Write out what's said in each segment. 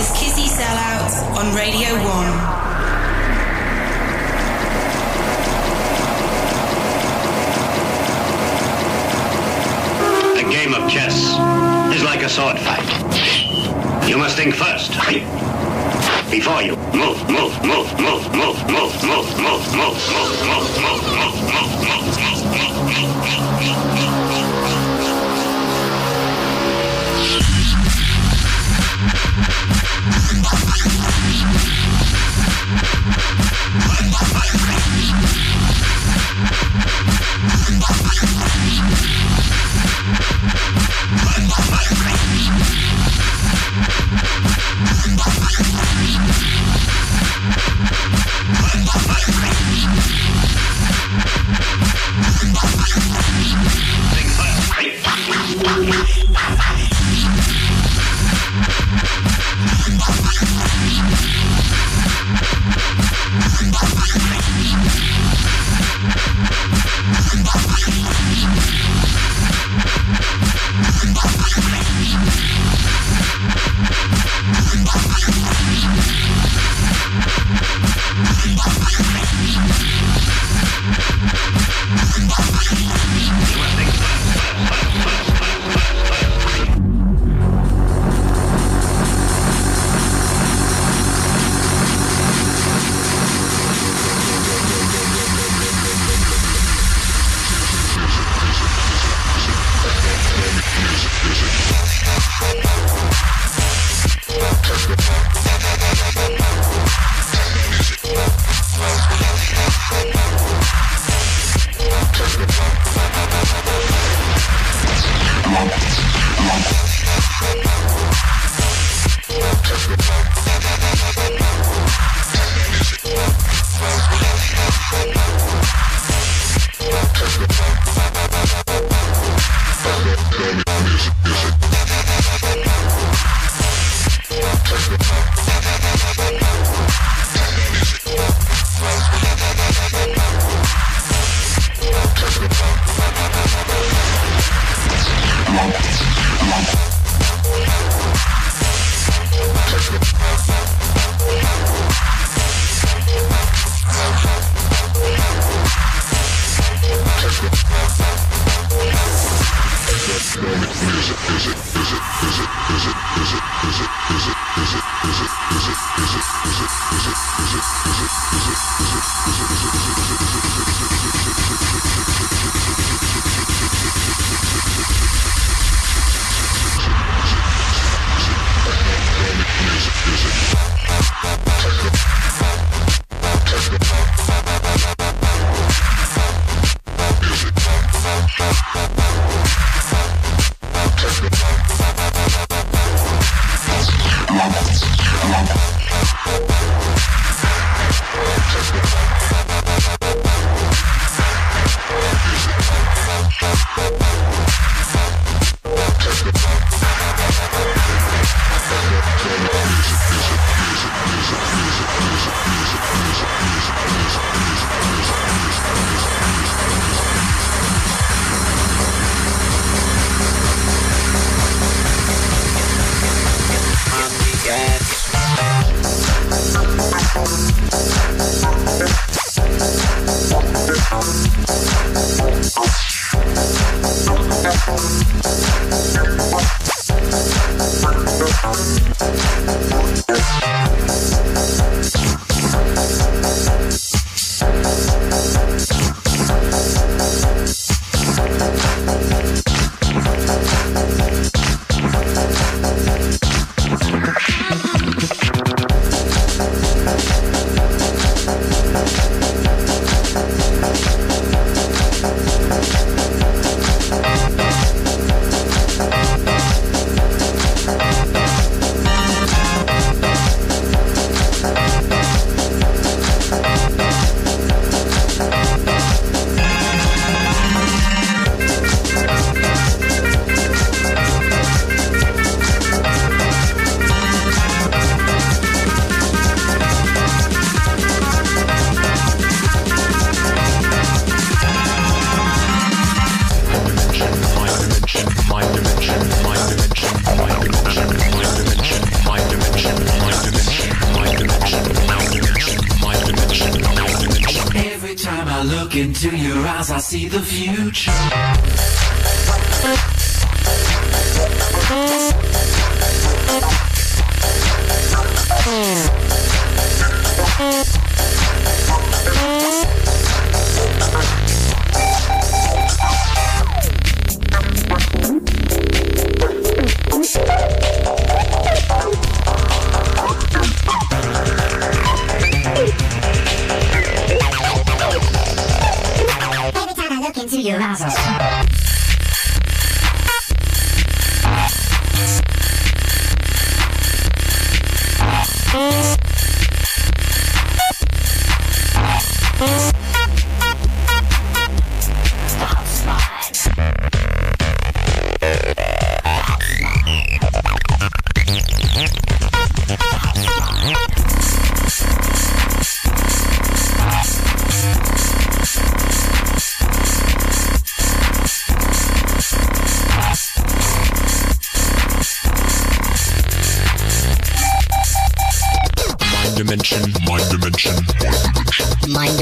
is Kissy Sell Out on Radio 1. A game of chess is like a sword fight. You must think first. Before you move, move, move, move, move, move, move, move, move, move, move, move, move, Yes. Bye. Eyes, I see the future.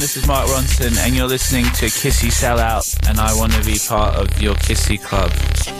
This is Mark Ronson, and you're listening to Kissy Sell Out, and I want to be part of your Kissy Club.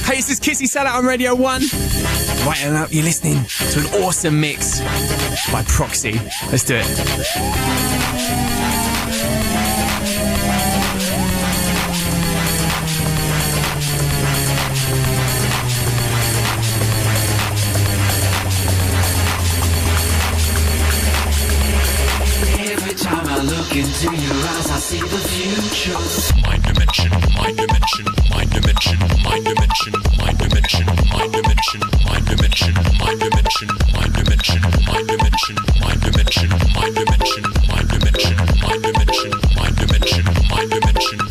Hey, this is Kissy Sell Out on Radio 1. Right up, you're listening to an awesome mix by Proxy. Let's do it. Every time I look into your eyes, I see the future. Dimension, dimension, mind dimension, mind dimension, mind dimension, mind dimension, mind dimension, mind dimension, mind dimension, mind dimension, mind dimension, mind dimension, mind dimension, mind dimension, mind dimension,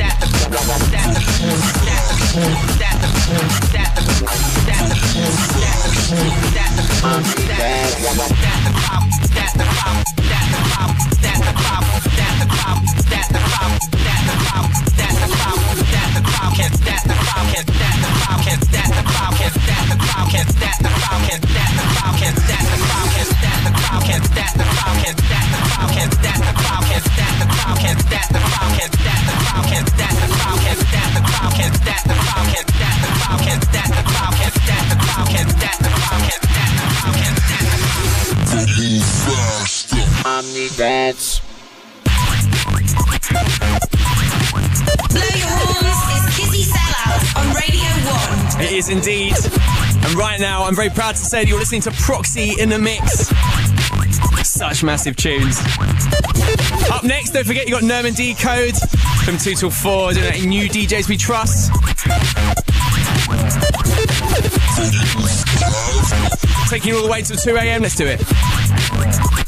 that Blow your horns is Kissy Sell Out on Radio 1. It is indeed. And right now, I'm very proud to say that you're listening to Proxy in the Mix. Such massive tunes. Up next, don't forget you got Nerman D Code from 2 till 4, doing that new DJs we trust. Taking you all the way till 2 a.m. Let's do it.